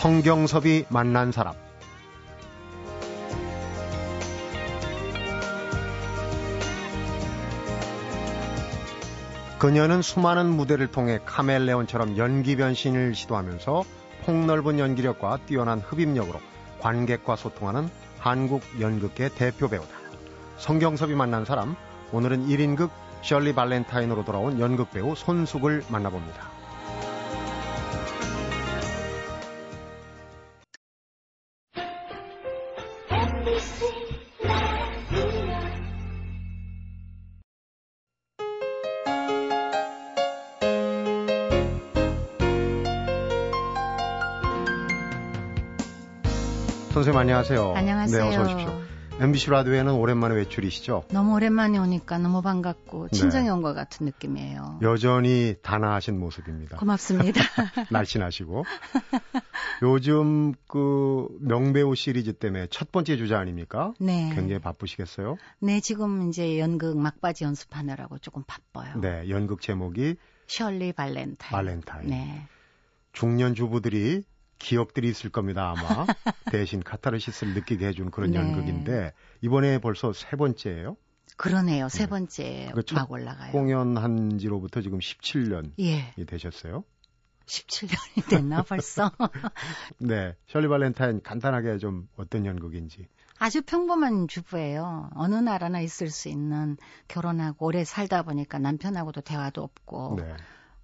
성경섭이 만난 사람 그녀는 수많은 무대를 통해 카멜레온처럼 연기 변신을 시도하면서 폭넓은 연기력과 뛰어난 흡입력으로 관객과 소통하는 한국 연극계 대표 배우다. 성경섭이 만난 사람, 오늘은 1인극 셜리 발렌타인으로 돌아온 연극 배우 손숙을 만나봅니다. 선생님 안녕하세요. 안녕하세요. 네, 어서 오십시오. MBC 라디오에는 오랜만에 외출이시죠? 너무 오랜만에 오니까 너무 반갑고 친정에 네. 온것 같은 느낌이에요. 여전히 단아하신 모습입니다. 고맙습니다. 날씬하시고. 요즘 그 명배우 시리즈 때문에 첫 번째 주자 아닙니까? 네. 굉장히 바쁘시겠어요? 네, 지금 이제 연극 막바지 연습하느라고 조금 바빠요. 네, 연극 제목이 셜리 발렌타인. 발렌타인. 네. 중년 주부들이 기억들이 있을 겁니다, 아마. 대신 카타르시스를 느끼게 해준 그런 네. 연극인데, 이번에 벌써 세 번째예요? 그러네요. 세 네. 번째 네. 막 올라가요. 공연한 지로부터 지금 17년이 예. 되셨어요? 17년이 됐나 벌써? 네. 셜리 발렌타인 간단하게 좀 어떤 연극인지. 아주 평범한 주부예요. 어느 나라나 있을 수 있는 결혼하고 오래 살다 보니까 남편하고도 대화도 없고 네.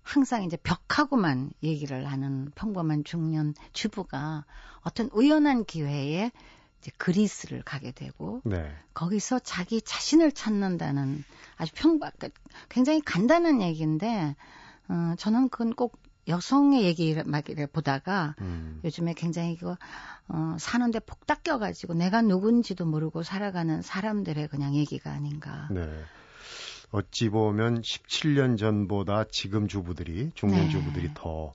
항상 이제 벽하고만 얘기를 하는 평범한 중년 주부가 어떤 우연한 기회에 이제 그리스를 가게 되고 네. 거기서 자기 자신을 찾는다는 아주 평범 그러니까 굉장히 간단한 얘기인데 어, 저는 그건 꼭 여성의 얘기를 보다가 음. 요즘에 굉장히 그 어, 사는데 폭 닦여가지고 내가 누군지도 모르고 살아가는 사람들의 그냥 얘기가 아닌가. 네. 어찌 보면 17년 전보다 지금 주부들이 중년 네. 주부들이 더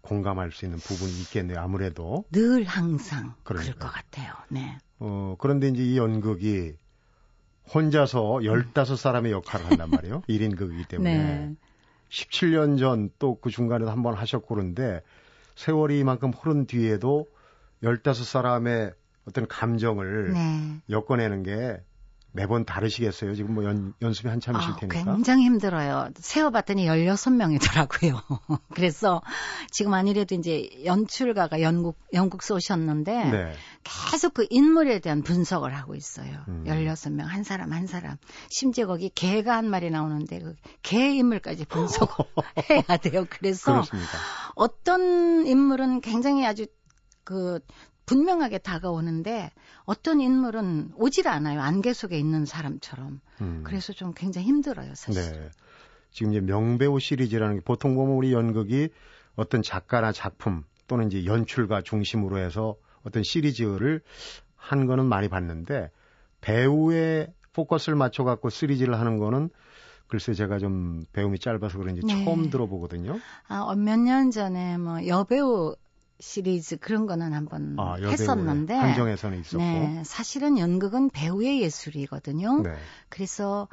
공감할 수 있는 부분이 있겠네요. 아무래도 늘 항상 그러니까. 그럴 것 같아요. 네. 어 그런데 이제 이 연극이 혼자서 15사람의 역할을 한단 말이에요. 1인극이기 때문에. 네. 17년 전 또 그 중간에도 한 번 하셨고 그런데 세월이 이만큼 흐른 뒤에도 15사람의 어떤 감정을 네. 엮어내는 게 매번 다르시겠어요? 지금 뭐 연, 연습이 한참이실 아, 테니까. 굉장히 힘들어요. 세어봤더니 16명이더라고요. 그래서 지금 아니래도 이제 연출가가 영국, 영국서 오셨는데 네. 계속 그 인물에 대한 분석을 하고 있어요. 음. 16명, 한 사람, 한 사람. 심지어 거기 개가 한 마리 나오는데 그개 인물까지 분석을 해야 돼요. 그래서 그렇습니다. 어떤 인물은 굉장히 아주 그 분명하게 다가오는데 어떤 인물은 오질 않아요. 안개 속에 있는 사람처럼. 음. 그래서 좀 굉장히 힘들어요, 사실. 네. 지금 이제 명배우 시리즈라는 게 보통 보면 우리 연극이 어떤 작가나 작품 또는 이제 연출가 중심으로 해서 어떤 시리즈를 한 거는 많이 봤는데 배우의 포커스를 맞춰 갖고 시리즈를 하는 거는 글쎄 제가 좀 배움이 짧아서 그런지 네. 처음 들어보거든요. 아, 어, 몇년 전에 뭐 여배우 시리즈 그런 거는 한번 아, 했었는데 한정에서는 있었고 네, 사실은 연극은 배우의 예술이거든요. 네. 그래서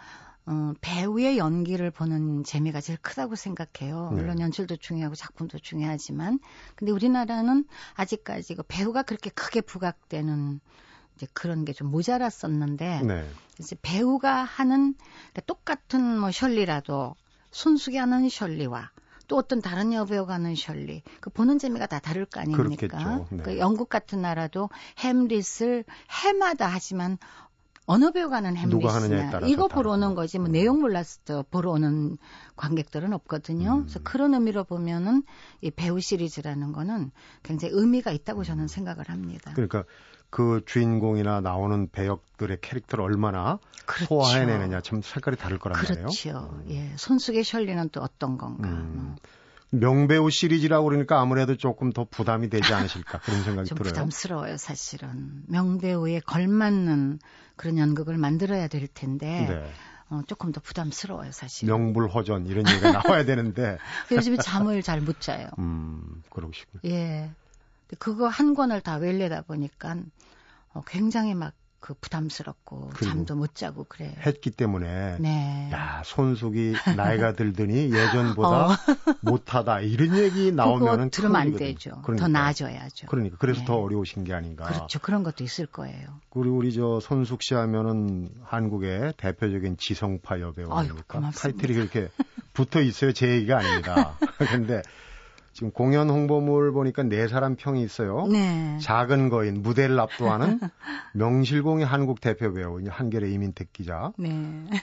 어, 배우의 연기를 보는 재미가 제일 크다고 생각해요. 네. 물론 네. 연출도 중요하고 작품도 중요하지만 근데 우리나라는 아직까지 그 배우가 그렇게 크게 부각되는 이제 그런 게 좀 모자랐었는데 네. 이제 배우가 하는 그러니까 똑같은 뭐 셜리라도 손숙이 하는 셜리와 또 어떤 다른 여배우가 하는 셜리 그 보는 재미가 다 다를 거 아닙니까? 네. 그 영국 같은 나라도 햄릿을 해마다 하지만 어느 배우가 하는 햄릿이냐 이거 보러 오는 거지 뭐 내용 몰랐을 때 보러 오는 관객들은 없거든요. 음. 그래서 그런 의미로 보면은 이 배우 시리즈라는 거는 굉장히 의미가 있다고 저는 생각을 합니다. 그러니까 그 주인공이나 나오는 배역들의 캐릭터를 얼마나 그렇죠. 소화해내느냐 참 색깔이 다를 거란 그렇죠. 말이에요. 그렇죠. 음. 예. 손숙의 셜리는 또 어떤 건가. 음. 명배우 시리즈라고 그러니까 아무래도 조금 더 부담이 되지 않으실까 그런 생각이 좀 들어요. 부담스러워요, 사실은. 명배우에 걸맞는 그런 연극을 만들어야 될 텐데 네. 어, 조금 더 부담스러워요, 사실. 명불허전 이런 얘기가 나와야 되는데 요즘에 잠을 잘 못 자요. 음, 그러시군요. 예. 그거 한 권을 다 외려다 보니까 어, 굉장히 막 그 부담스럽고 잠도 못 자고 그래. 했기 때문에 네. 야 손숙이 나이가 들더니 예전보다 어. 못하다 이런 얘기 나오면은 들으면 안 되죠. 그러니까. 더 나아져야죠. 그러니까 그래서 네. 더 어려우신 게 아닌가. 그렇죠. 그런 것도 있을 거예요. 그리고 우리 저 손숙 씨 하면은 한국의 대표적인 지성파 여배우 아닙니까? 타이틀이 그렇게 붙어 있어요. 제 얘기가 아닙니다. 그런데 지금 공연 홍보물 보니까 네 사람 평이 있어요. 네. 작은 거인 무대를 압도하는 명실공히 한국 대표 배우 한결의 이민택 기자. 네.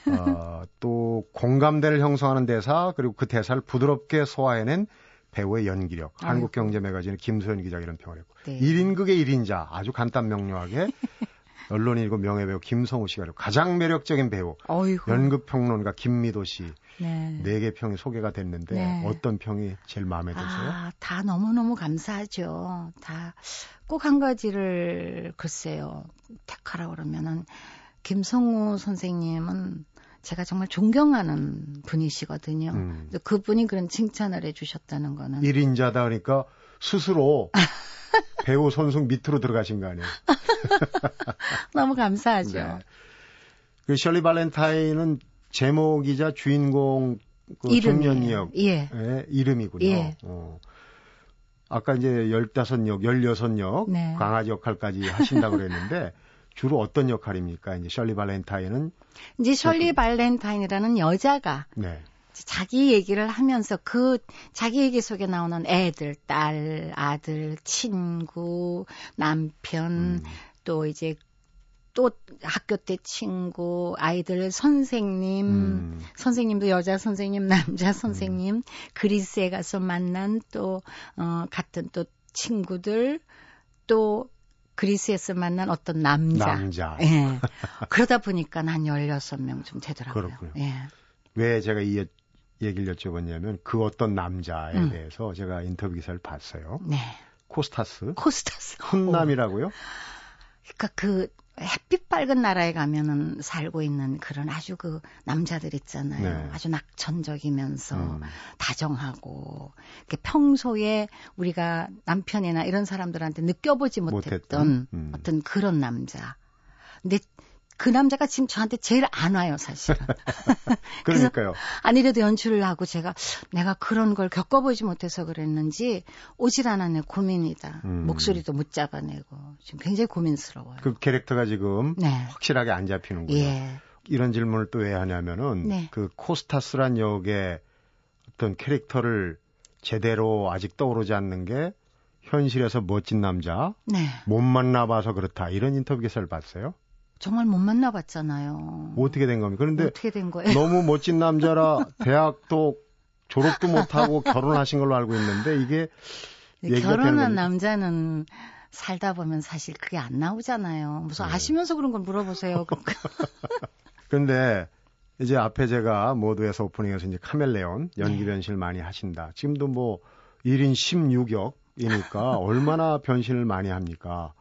어, 또 공감대를 형성하는 대사 그리고 그 대사를 부드럽게 소화해낸 배우의 연기력. 한국경제 매거진의 김소연 기자 이런 평을 했고. 네. 1인극의 1인자 아주 간단 명료하게 언론인이고 명예배우 김성우 씨가 가장 매력적인 배우 어이구. 연극평론가 김미도 씨 네. 네개 평이 소개가 됐는데 네. 어떤 평이 제일 마음에 드세요? 아, 다 너무너무 감사하죠. 다 꼭 한 가지를 글쎄요. 택하라 그러면은 김성우 선생님은 제가 정말 존경하는 분이시거든요. 음. 그분이 그런 칭찬을 해주셨다는 거는 1인자다 그러니까 스스로 배우 손숙 밑으로 들어가신 거 아니에요? 너무 감사하죠. 네. 그 셜리 발렌타인은 제목이자 주인공 그 청년역 예. 이름이군요. 예. 어. 아까 이제 15역, 16역 네. 강아지 역할까지 하신다고 그랬는데 주로 어떤 역할입니까? 이제 셜리 발렌타인은 이제 셜리 발렌타인이라는 여자가 네. 자기 얘기를 하면서 그 자기 얘기 속에 나오는 애들, 딸, 아들, 친구, 남편, 음. 또 이제 또 학교 때 친구, 아이들 선생님, 음. 선생님도 여자 선생님, 남자 선생님, 음. 그리스에 가서 만난 또, 어, 같은 또 친구들, 또 그리스에서 만난 어떤 남자. 남자. 예. 그러다 보니까 한 16명 좀 되더라고요. 그렇군요. 예. 왜 제가 이 얘기를 여쭤봤냐면 그 어떤 남자에 음. 대해서 제가 인터뷰 기사를 봤어요. 네. 코스타스. 코스타스. 훈남이라고요? 그러니까 그 햇빛 밝은 나라에 가면은 살고 있는 그런 아주 그 남자들 있잖아요. 네. 아주 낙천적이면서 음. 다정하고 평소에 우리가 남편이나 이런 사람들한테 느껴보지 못했던, 못했던? 음. 어떤 그런 남자. 근데 그 남자가 지금 저한테 제일 안 와요, 사실은. 그러니까요. 아니래도 연출을 하고 제가 내가 그런 걸 겪어보지 못해서 그랬는지 오질 않았네 고민이다. 음. 목소리도 못 잡아내고 지금 굉장히 고민스러워요. 그 캐릭터가 지금 네. 확실하게 안 잡히는군요. 예. 이런 질문을 또 왜 하냐면은 네. 그 코스타스란 역의 어떤 캐릭터를 제대로 아직 떠오르지 않는 게 현실에서 멋진 남자 네. 못 만나봐서 그렇다 이런 인터뷰 기사를 봤어요. 정말 못 만나봤잖아요. 어떻게 된 겁니까? 그런데 어떻게 된 거예요? 너무 멋진 남자라 대학도 졸업도 못하고 결혼하신 걸로 알고 있는데 이게 결혼한 남자는 살다 보면 사실 그게 안 나오잖아요. 무슨 네. 아시면서 그런 걸 물어보세요. 그런데 이제 앞에 제가 모두에서 오프닝에서 이제 카멜레온 연기 네. 변신을 많이 하신다. 지금도 뭐 1인 16역이니까 얼마나 변신을 많이 합니까?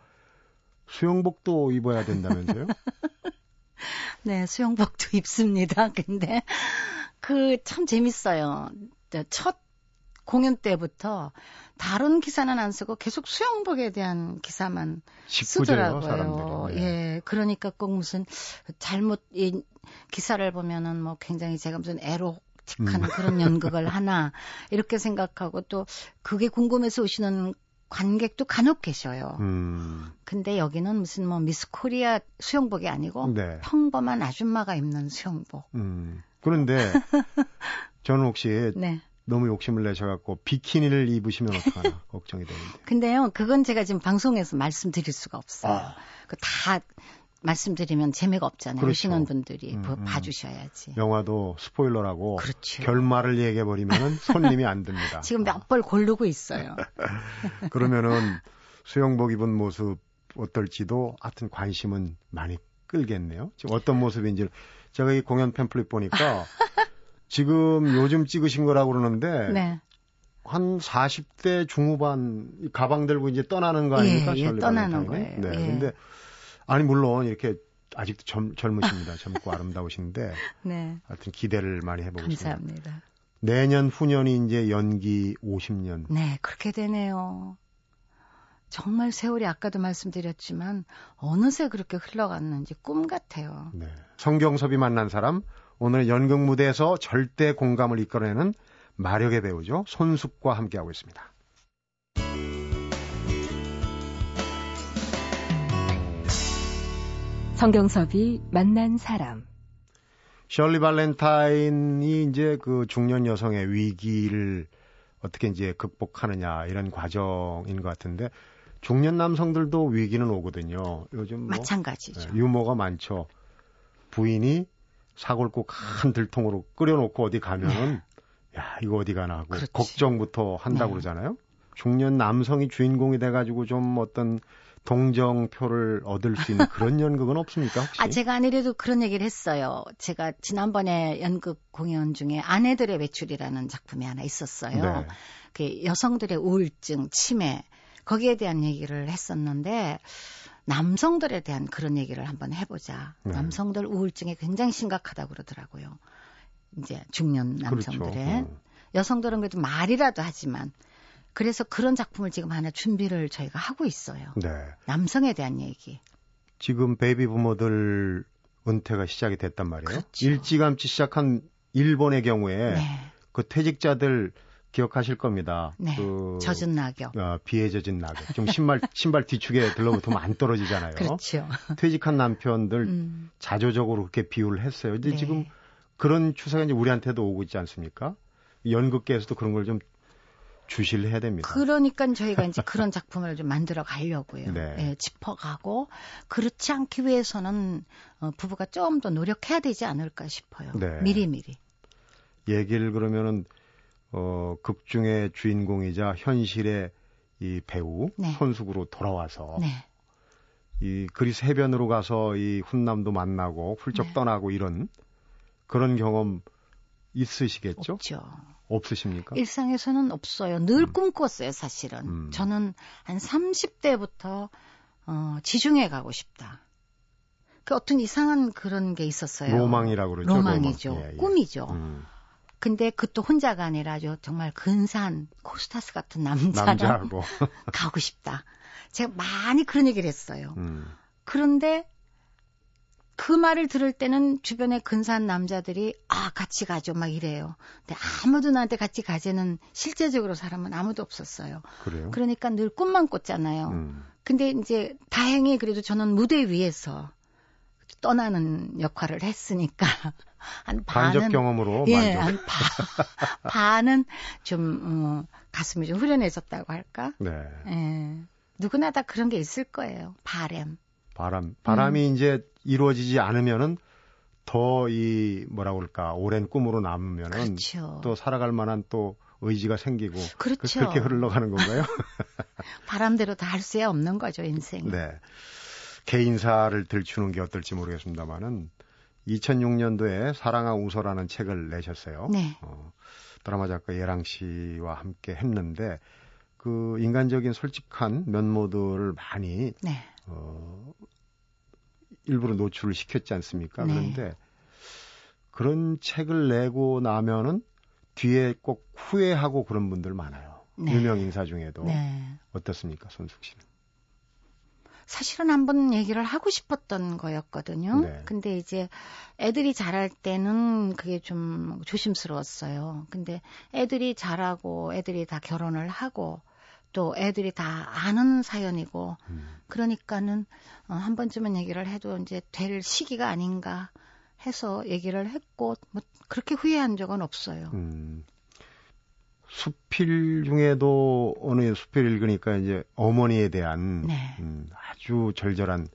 수영복도 입어야 된다면서요? 네, 수영복도 입습니다. 근데 그 참 재밌어요. 첫 공연 때부터 다른 기사는 안 쓰고 계속 수영복에 대한 기사만 쓰더라고요. 사람들이. 네. 예, 그러니까 꼭 무슨 잘못 이 기사를 보면은 뭐 굉장히 제가 무슨 에로틱한 음. 그런 연극을 하나 이렇게 생각하고 또 그게 궁금해서 오시는 관객도 간혹 계셔요. 음. 근데 여기는 무슨 뭐 미스 코리아 수영복이 아니고 네. 평범한 아줌마가 입는 수영복. 음. 그런데 저는 혹시 네. 너무 욕심을 내셔갖고 비키니를 입으시면 어떡하나 걱정이 되는데. 근데요, 그건 제가 지금 방송에서 말씀드릴 수가 없어요. 아. 그다 말씀드리면 재미가 없잖아요. 그렇죠. 오시는 분들이 음, 음. 봐주셔야지. 영화도 스포일러라고 그렇죠. 결말을 얘기해버리면 손님이 안 듭니다. 지금 몇 벌 고르고 있어요. 그러면은 수영복 입은 모습 어떨지도 하여튼 관심은 많이 끌겠네요. 지금 어떤 모습인지 제가 이 공연 팸플릿 보니까 지금 요즘 찍으신 거라고 그러는데 네. 한 40대 중후반 가방 들고 이제 떠나는 거 아닙니까? 예, 예 떠나는 거예요. 네. 예. 근데 아니 물론 이렇게 아직도 젊, 젊으십니다. 젊고 아름다우신데 네. 하여튼 기대를 많이 해보고 습니다 감사합니다. 내년 후년이 이제 연기 50년. 네, 그렇게 되네요. 정말 세월이 아까도 말씀드렸지만 어느새 그렇게 흘러갔는지 꿈 같아요. 네. 성경섭이 만난 사람 오늘 연극 무대에서 절대 공감을 이끌어내는 마력의 배우죠. 손숙과 함께하고 있습니다. 성경섭이 만난 사람 셜리 발렌타인이 이제 그 중년 여성의 위기를 어떻게 이제 극복하느냐 이런 과정인 것 같은데 중년 남성들도 위기는 오거든요. 요즘 뭐 마찬가지죠. 네, 유머가 많죠. 부인이 사골국 한 들통으로 끓여놓고 어디 가면은 네. 야 이거 어디 가나 하고 그렇지. 걱정부터 한다고 네. 그러잖아요. 중년 남성이 주인공이 돼가지고 좀 어떤 동정표를 얻을 수 있는 그런 연극은 없습니까? 혹시? 아, 제가 아니래도 그런 얘기를 했어요. 제가 지난번에 연극 공연 중에 아내들의 외출이라는 작품이 하나 있었어요. 네. 그 여성들의 우울증, 치매, 거기에 대한 얘기를 했었는데, 남성들에 대한 그런 얘기를 한번 해보자. 네. 남성들 우울증이 굉장히 심각하다고 그러더라고요. 이제 중년. 남성들의. 그렇죠. 음. 여성들은 그래도 말이라도 하지만 그래서 그런 작품을 지금 하나 준비를 저희가 하고 있어요. 네. 남성에 대한 얘기. 지금 베이비 부모들 은퇴가 시작이 됐단 말이에요. 그렇죠. 일찌감치 시작한 일본의 경우에 네. 그 퇴직자들 기억하실 겁니다. 네. 그 젖은 낙엽. 어, 비에 젖은 낙엽. 좀 신발 신발 뒤축에 들러붙으면 안 떨어지잖아요. 그렇죠. 퇴직한 남편들 음. 자조적으로 그렇게 비유를 했어요. 근데 네. 지금 그런 추세가 이제 우리한테도 오고 있지 않습니까? 연극계에서도 그런 걸 좀 주시를 해야 됩니다. 그러니까 저희가 이제 그런 작품을 좀 만들어 가려고요. 네. 예, 짚어가고 그렇지 않기 위해서는 어, 부부가 좀 더 노력해야 되지 않을까 싶어요. 네. 미리미리. 얘기를 그러면은 어, 극 중의 주인공이자 현실의 이 배우 네. 손숙으로 돌아와서 네. 이 그리스 해변으로 가서 이 훈남도 만나고 훌쩍 네. 떠나고 이런 그런 경험 있으시겠죠? 없죠. 없으십니까? 일상에서는 없어요. 늘 음. 꿈꿨어요, 사실은. 음. 저는 한 30대부터 어, 지중해 가고 싶다. 그 어떤 이상한 그런 게 있었어요. 로망이라고 그러죠. 로망이죠. 로망. 예, 예. 꿈이죠. 음. 근데 그것도 혼자가 아니라 정말 근사한 코스타스 같은 남자랑 남자하고. 가고 싶다. 제가 많이 그런 얘기를 했어요. 음. 그런데 그 말을 들을 때는 주변에 근사한 남자들이 아 같이 가죠 막 이래요. 근데 아무도 나한테 같이 가지는 실제적으로 사람은 아무도 없었어요. 그래요? 그러니까 늘 꿈만 꿨잖아요. 음. 근데 이제 다행히 그래도 저는 무대 위에서 떠나는 역할을 했으니까 한 반은 간접 경험으로 예, 한 바, 반은 좀 어, 가슴이 좀 후련해졌다고 할까? 네. 예. 누구나 다 그런 게 있을 거예요. 바램. 바람 바람이 음. 이제 이루어지지 않으면은 더 이 뭐라 그럴까 오랜 꿈으로 남으면은 그렇죠. 또 살아갈 만한 또 의지가 생기고 그렇죠. 그렇게 흘러가는 건가요? 바람대로 다 할 수야 없는 거죠 인생. 네. 개인사를 들추는 게 어떨지 모르겠습니다만은 2006년도에 사랑아 우서라는 책을 내셨어요. 네. 어, 드라마 작가 예랑 씨와 함께 했는데 그 인간적인 솔직한 면모들을 많이 네. 어, 일부러 노출을 시켰지 않습니까? 네. 그런데 그런 책을 내고 나면은 뒤에 꼭 후회하고 그런 분들 많아요. 네. 유명 인사 중에도 네. 어떻습니까, 손숙 씨는? 사실은 한번 얘기를 하고 싶었던 거였거든요. 네. 근데 이제 애들이 자랄 때는 그게 좀 조심스러웠어요. 근데 애들이 자라고 애들이 다 결혼을 하고 또 애들이 다 아는 사연이고 음. 그러니까는 어, 한 번쯤은 얘기를 해도 이제 될 시기가 아닌가 해서 얘기를 했고 뭐 그렇게 후회한 적은 없어요. 음. 수필 중에도 어느 수필 읽으니까 이제 어머니에 대한 네. 음, 아주 절절한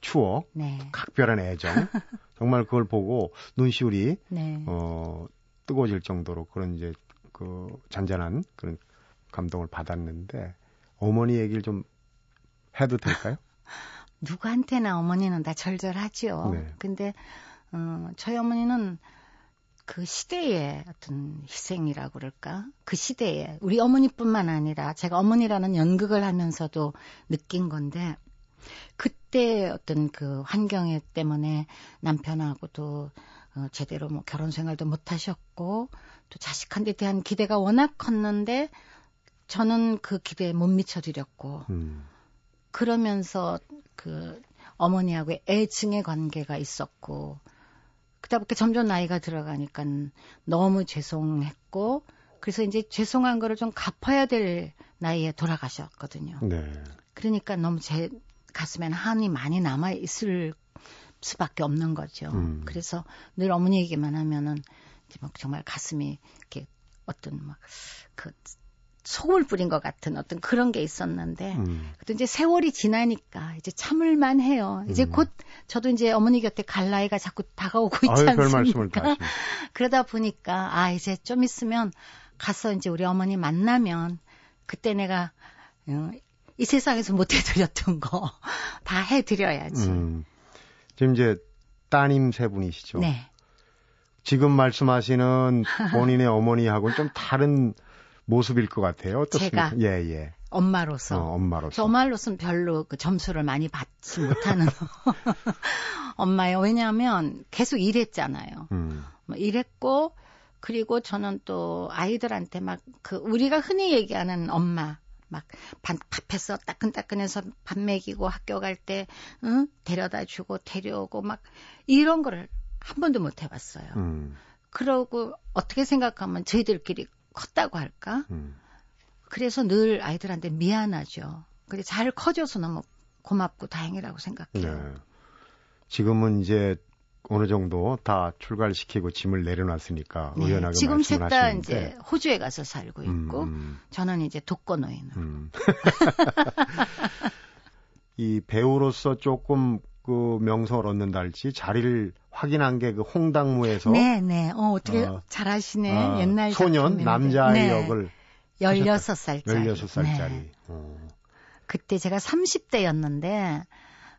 추억, 네. 각별한 애정, 정말 그걸 보고 눈시울이 네. 어, 뜨거워질 정도로 그런 이제 그 잔잔한 그런 감동을 받았는데 어머니 얘기를 좀 해도 될까요? 누구한테나 어머니는 다 절절하지요. 네. 근데 어, 저희 어머니는 그 시대의 어떤 희생이라고 그럴까? 그 시대에 우리 어머니뿐만 아니라 제가 어머니라는 연극을 하면서도 느낀 건데 그때 어떤 그 환경 때문에 남편하고도 어, 제대로 뭐 결혼 생활도 못 하셨고 또 자식한테 대한 기대가 워낙 컸는데 저는 그 기대에 못 미쳐드렸고, 음. 그러면서 그 어머니하고 애증의 관계가 있었고 그다 보니까 점점 나이가 들어가니까 너무 죄송했고 그래서 이제 죄송한 거를 좀 갚아야 될 나이에 돌아가셨거든요. 네. 그러니까 너무 제 가슴에는 한이 많이 남아 있을 수밖에 없는 거죠. 음. 그래서 늘 어머니 얘기만 하면은 정말 가슴이 이렇게 어떤 막 그 소금을 뿌린 것 같은 어떤 그런 게 있었는데 음. 또 이제 세월이 지나니까 이제 참을만 해요. 이제 음. 곧 저도 이제 어머니 곁에 갈 나이가 자꾸 다가오고 있지 아유, 않습니까? 그러다 보니까 아 이제 좀 있으면 가서 이제 우리 어머니 만나면 그때 내가 어, 이 세상에서 못 해드렸던 거 다 해드려야지. 음. 지금 이제 따님 세 분이시죠? 네. 지금 말씀하시는 본인의 어머니하고는 좀 다른 모습일 것 같아요. 어떻습니까? 제가 예, 예. 엄마로서. 어, 엄마로서. 엄마로서는 별로 그 점수를 많이 받지 못하는 엄마예요. 왜냐하면 계속 일했잖아요. 음. 뭐 일했고 그리고 저는 또 아이들한테 막 그 우리가 흔히 얘기하는 엄마 막 밥, 밥해서 따끈따끈해서 밥 먹이고 학교 갈 때 응? 데려다 주고 데려오고 막 이런 거를 한 번도 못 해봤어요. 음. 그러고 어떻게 생각하면 저희들끼리 컸다고 할까? 음. 그래서 늘 아이들한테 미안하죠. 근데 잘 커져서 너무 고맙고 다행이라고 생각해요. 네. 지금은 이제 어느 정도 다 출가시키고 짐을 내려놨으니까 네. 의연하게 지금 셋 다 이제 호주에 가서 살고 있고 음, 음. 저는 이제 독거노인으로. 음. 이 배우로서 조금 그 명성을 얻는다 할지 자리를 확인한 게 그 홍당무에서 네, 네. 어, 어떻게 어, 잘하시네. 어, 옛날 소년 남자 네. 역을 16살짜리. 16살짜리. 네. 어. 그때 제가 30대였는데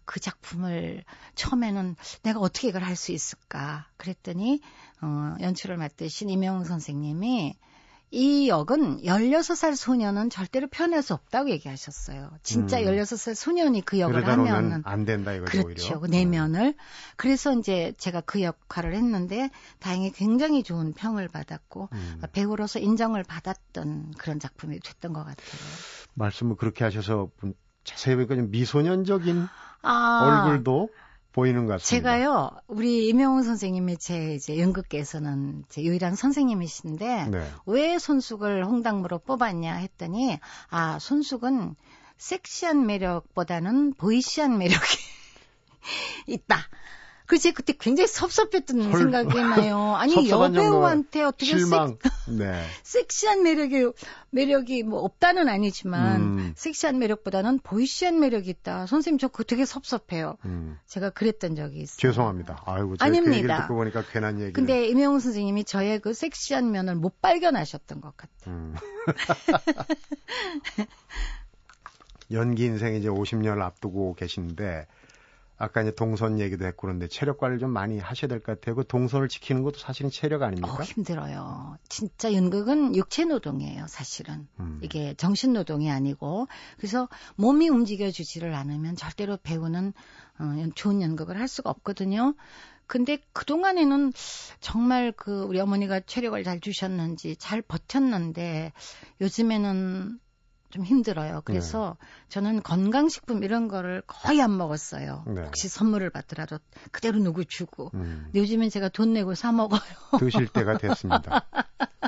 그 작품을 처음에는 내가 어떻게 이걸 할 수 있을까 그랬더니 어 연출을 맡으신 이명웅 선생님이 이 역은 16살 소년은 절대로 표현할 수 없다고 얘기하셨어요. 진짜 음. 16살 소년이 그 역을 하면은 안 된다 이거죠. 그렇죠. 그 내면을 그래서 이제 제가 그 역할을 했는데 다행히 굉장히 좋은 평을 받았고 음. 배우로서 인정을 받았던 그런 작품이 됐던 것 같아요. 말씀을 그렇게 하셔서 자세히 보니까 좀 미소년적인 아. 얼굴도 보이는 것 같습니다. 제가요, 우리 임영웅 선생님이 제 이제 연극계에서는 제 유일한 선생님이신데 네. 왜 손숙을 홍당무로 뽑았냐 했더니 아 손숙은 섹시한 매력보다는 보이시한 매력이 있다. 그지 그때 굉장히 섭섭했던 설... 생각이 나요. 아니 여배우한테 어떻게 실망. 섹... 네. 섹시한 매력이 매력이 뭐 없다는 아니지만 음. 섹시한 매력보다는 보이시한 매력이 있다. 선생님 저 그거 되게 섭섭해요. 음. 제가 그랬던 적이 있어요. 죄송합니다. 아이고 제가 아닙니다. 그 얘기를 듣고 보니까 괜한 얘기. 근데 임영웅 선생님이 저의 그 섹시한 면을 못 발견하셨던 것 같아요. 음. 연기 인생 이제 50년을 앞두고 계신데 아까 이제 동선 얘기도 했고 그런데 체력 관리를 좀 많이 하셔야 될 것 같아요. 그 동선을 지키는 것도 사실은 체력 아닙니까? 어, 힘들어요. 진짜 연극은 육체 노동이에요, 사실은. 음. 이게 정신 노동이 아니고. 그래서 몸이 움직여 주지를 않으면 절대로 배우는 어, 좋은 연극을 할 수가 없거든요. 근데 그동안에는 정말 그 우리 어머니가 체력을 잘 주셨는지 잘 버텼는데 요즘에는 좀 힘들어요. 그래서 네. 저는 건강식품 이런 거를 거의 안 먹었어요. 네. 혹시 선물을 받더라도 그대로 누구 주고. 음. 요즘엔 제가 돈 내고 사 먹어요. 드실 때가 됐습니다.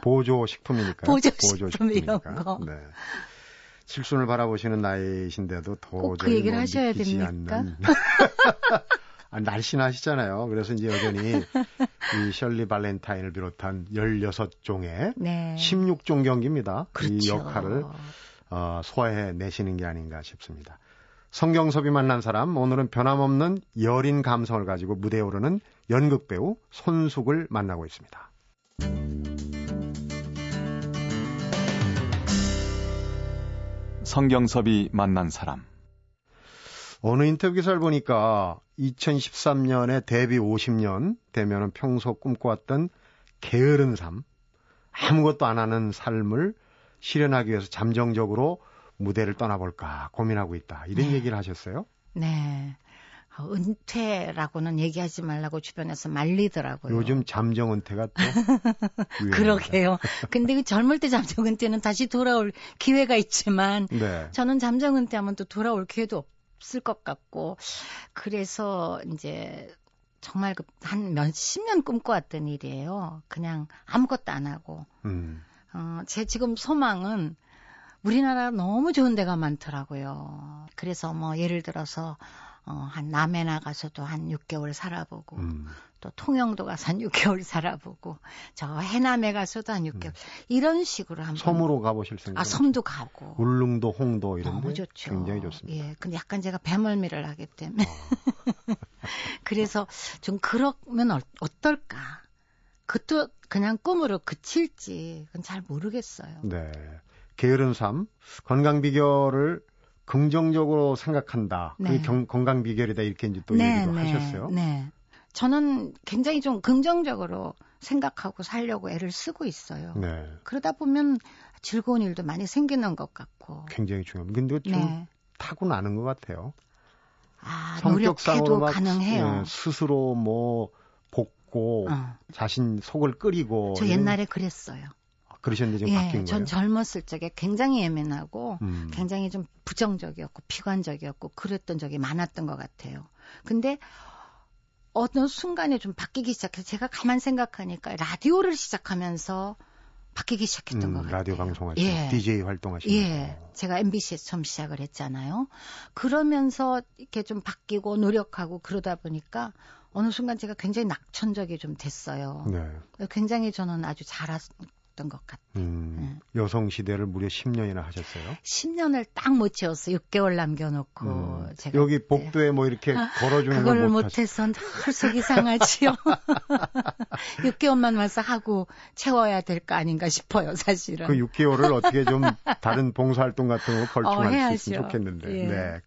보조식품이니까. 보조식품 이런 거. 네. 칠순을 바라보시는 나이신데도 도저히 그 얘기를 뭐 하셔야 됩니까? 않는. 아, 날씬하시잖아요. 그래서 이제 여전히 이 셜리 발렌타인을 비롯한 16종의 네. 16종 경기입니다. 그렇죠. 이 역할을 어, 소화해 내시는 게 아닌가 싶습니다. 성경섭이 만난 사람 오늘은 변함없는 여린 감성을 가지고 무대에 오르는 연극 배우 손숙을 만나고 있습니다. 성경섭이 만난 사람 어느 인터뷰 기사를 보니까 2013년에 데뷔 50년 되면은 평소 꿈꿔왔던 게으른 삶, 아무것도 안 하는 삶을 실현하기 위해서 잠정적으로 무대를 떠나볼까 고민하고 있다. 이런 네. 얘기를 하셨어요? 네. 어, 은퇴라고는 얘기하지 말라고 주변에서 말리더라고요. 요즘 잠정 은퇴가 또 그러게요. 근데 그 젊을 때 잠정 은퇴는 다시 돌아올 기회가 있지만 네. 저는 잠정 은퇴하면 또 돌아올 기회도 없을 것 같고 그래서 이제 정말 그한 몇 십 년 꿈꿔왔던 일이에요. 그냥 아무것도 안 하고. 음. 어, 제 지금 소망은 우리나라 너무 좋은 데가 많더라고요. 그래서 뭐 예를 들어서 어, 한 남해 나가서도 한 6개월 살아보고 음. 또 통영도 가서 한 6개월 살아보고 저 해남에 가서도 한 6개월 음. 이런 식으로 한번 섬으로 가보실 생각? 아 섬도 가고 울릉도, 홍도 이런 너무 좋죠. 굉장히 좋습니다. 예, 근데 약간 제가 배멀미를 하기 때문에 아. 그래서 좀 그러면 어, 어떨까? 그것도 그냥 꿈으로 그칠지 그건 잘 모르겠어요. 네. 게으른 삶, 건강 비결을 긍정적으로 생각한다. 네. 그게 경, 건강 비결이다 이렇게 이제 또 네, 얘기도 네, 하셨어요. 네. 저는 굉장히 좀 긍정적으로 생각하고 살려고 애를 쓰고 있어요. 네. 그러다 보면 즐거운 일도 많이 생기는 것 같고. 굉장히 중요합니다. 근데 좀 네. 타고나는 것 같아요. 아, 노력해도 가능해요. 예, 스스로 뭐 볶고 어. 자신 속을 끓이고. 저 옛날에 그랬어요. 그러셨는데 지금 예, 바뀐 거예요? 전 젊었을 적에 굉장히 예민하고 음. 굉장히 좀 부정적이었고 비관적이었고 그랬던 적이 많았던 것 같아요. 근데 어느 순간에 좀 바뀌기 시작해서 제가 가만 생각하니까 라디오를 시작하면서 바뀌기 시작했던 음, 것 같아요. 라디오 때 예. DJ 활동하시는 예. 제가 MBC에서 처음 시작을 했잖아요. 그러면서 이렇게 좀 바뀌고 노력하고 그러다 보니까 어느 순간 제가 굉장히 낙천적이 좀 됐어요. 네. 굉장히 저는 아주 잘하, 있었던 것 같아요. 음, 네. 여성 시대를 무려 10년이나 하셨어요? 10년을 딱 못 채웠어요. 6개월 남겨놓고 음, 제가 여기 복도에 뭐 이렇게 아, 걸어주는 그걸 못해서 늘 속이 상하지요. 6개월만 와서 하고 채워야 될 거 아닌가 싶어요, 사실은. 그 6개월을 어떻게 좀 다른 봉사활동 같은 거 걸쳐할 어, 수 있으면 좋겠는데. 예. 네.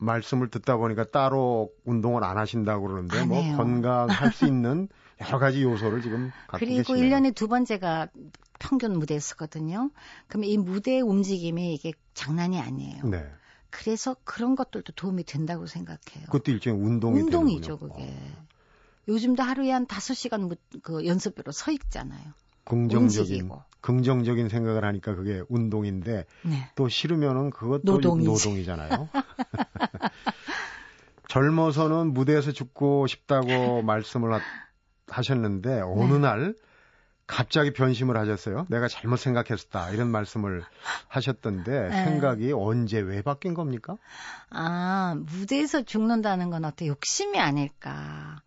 말씀을 듣다 보니까 따로 운동을 안 하신다고 그러는데 뭐 해요. 건강할 수 있는 여러 가지 요소를 지금 갖고 그리고 계시네요. 1년에 두 번째가 평균 무대에 서거든요. 그러면 이 무대의 움직임이 이게 장난이 아니에요. 네. 그래서 그런 것들도 도움이 된다고 생각해요. 그것도 일종의 운동이 운동이죠, 되는군요. 그게. 어. 요즘도 하루에 한 5시간 그 연습으로 서 있잖아요. 긍정적인 움직이고. 긍정적인 생각을 하니까 그게 운동인데 네. 또 싫으면은 그것도 노동이지. 노동이잖아요. 젊어서는 무대에서 죽고 싶다고 말씀을 하셨는데 어느 네. 날 갑자기 변심을 하셨어요. 내가 잘못 생각했었다. 이런 말씀을 하셨던데 네. 생각이 언제 왜 바뀐 겁니까? 아, 무대에서 죽는다는 건 어때 욕심이 아닐까.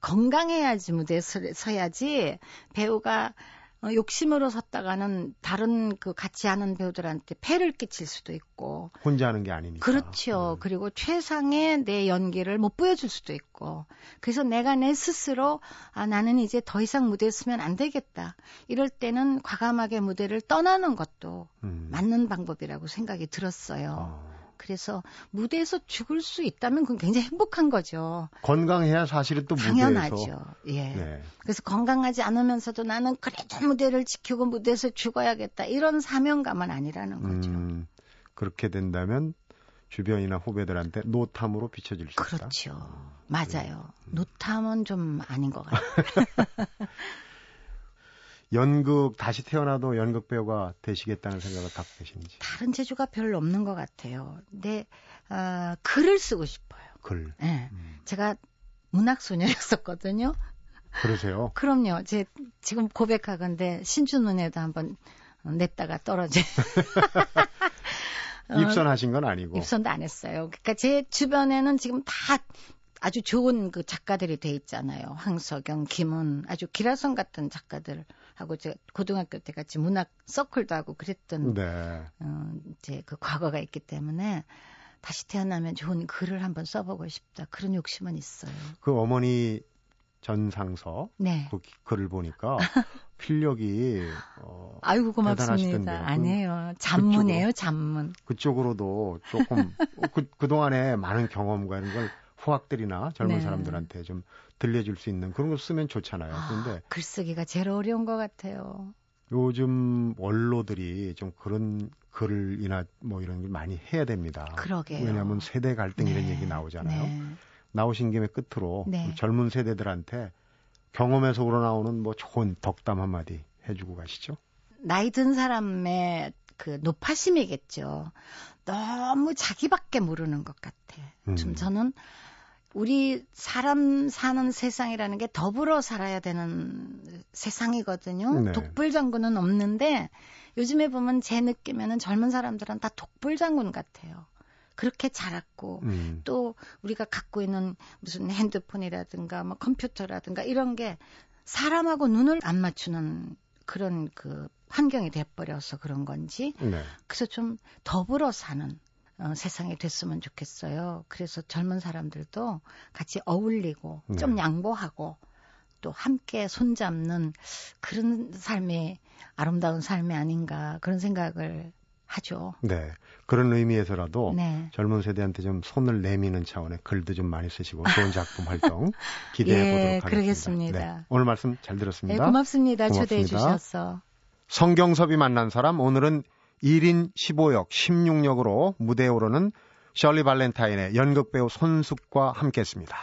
건강해야지 무대에 서야지 배우가 어, 욕심으로 섰다가는 다른 그 같이 하는 배우들한테 폐를 끼칠 수도 있고 혼자 하는 게 아니니까 그렇죠. 음. 그리고 최상의 내 연기를 못 보여줄 수도 있고 그래서 내가 내 스스로 아 나는 이제 더 이상 무대에 서면 안 되겠다 이럴 때는 과감하게 무대를 떠나는 것도 음. 맞는 방법이라고 생각이 들었어요. 어. 그래서 무대에서 죽을 수 있다면 그건 굉장히 행복한 거죠. 건강해야 사실은 또 당연하죠. 무대에서. 예. 네. 그래서 건강하지 않으면서도 나는 그래도 무대를 지키고 무대에서 죽어야겠다 이런 사명감은 아니라는 거죠. 음, 그렇게 된다면 주변이나 후배들한테 노탐으로 비춰질 수 그렇죠. 있다. 그렇죠. 맞아요. 음. 노탐은 좀 아닌 것 같아요. 연극 다시 태어나도 연극 배우가 되시겠다는 생각을 갖고 계신지. 다른 재주가 별로 없는 것 같아요. 근데 어, 글을 쓰고 싶어요. 글. 네. 음. 제가 문학 소녀였었거든요. 그러세요? 그럼요. 제 지금 고백하건데 눈에도 한번 냈다가 떨어져. 입선하신 건 아니고. 입선도 안 했어요. 그러니까 제 주변에는 지금 다 아주 좋은 그 작가들이 돼 있잖아요. 황석영, 김은 아주 기라성 같은 작가들 하고 제가 고등학교 때 같이 문학 서클도 하고 그랬던 네. 어, 이제 그 과거가 있기 때문에 다시 태어나면 좋은 글을 한번 써보고 싶다 그런 욕심은 있어요. 그 어머니 전상서 네. 그 글을 보니까 필력이 어, 아이고 고맙습니다. 아니에요. 잔문이에요, 잔문. 그쪽으로도 조금 그, 그 동안에 많은 경험과 이런 걸 후학들이나 젊은 네. 사람들한테 좀 들려줄 수 있는 그런 거 쓰면 좋잖아요. 아, 그런데 글쓰기가 제일 어려운 것 같아요. 요즘 원로들이 좀 그런 글이나 뭐 이런 걸 많이 해야 됩니다. 그러게요. 왜냐하면 세대 갈등 네. 이런 얘기 나오잖아요. 네. 나오신 김에 끝으로 네. 젊은 세대들한테 경험에서 우러나오는 뭐 좋은 덕담 한마디 해주고 가시죠. 나이 든 사람의 그 노파심이겠죠. 너무 자기밖에 모르는 것 같아. 음. 좀 저는 우리 사람 사는 세상이라는 게 더불어 살아야 되는 세상이거든요. 네. 독불장군은 없는데 요즘에 보면 제 느낌에는 젊은 사람들은 다 독불장군 같아요. 그렇게 자랐고 음. 또 우리가 갖고 있는 무슨 핸드폰이라든가 뭐 컴퓨터라든가 이런 게 사람하고 눈을 안 맞추는 그런 그 환경이 돼버려서 그런 건지 네. 그래서 좀 더불어 사는 어, 세상이 됐으면 좋겠어요. 그래서 젊은 사람들도 같이 어울리고 네. 좀 양보하고 또 함께 손잡는 그런 삶이 아름다운 삶이 아닌가 그런 생각을 하죠. 네. 그런 의미에서라도 네. 젊은 세대한테 좀 손을 내미는 차원의 글도 좀 많이 쓰시고 좋은 작품 활동 기대해 예, 보도록 하겠습니다. 그러겠습니다. 네. 오늘 말씀 잘 들었습니다. 네, 고맙습니다. 고맙습니다. 초대해 주셔서. 성경섭이 만난 사람 오늘은 1인 15역 16역으로 무대에 오르는 셜리 발렌타인의 연극 배우 손숙과 함께했습니다.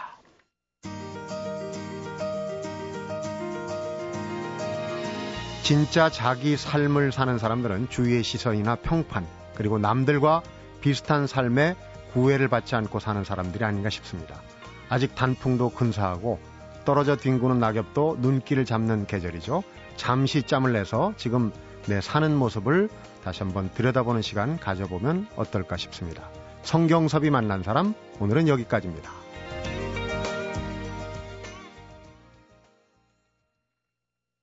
진짜 자기 삶을 사는 사람들은 주위의 시선이나 평판 그리고 남들과 비슷한 삶에 구애를 받지 않고 사는 사람들이 아닌가 싶습니다. 아직 단풍도 근사하고 떨어져 뒹구는 낙엽도 눈길을 잡는 계절이죠. 잠시 짬을 내서 지금 내 사는 모습을 다시 한번 들여다보는 시간 가져보면 어떨까 싶습니다. 성경섭이 만난 사람 오늘은 여기까지입니다.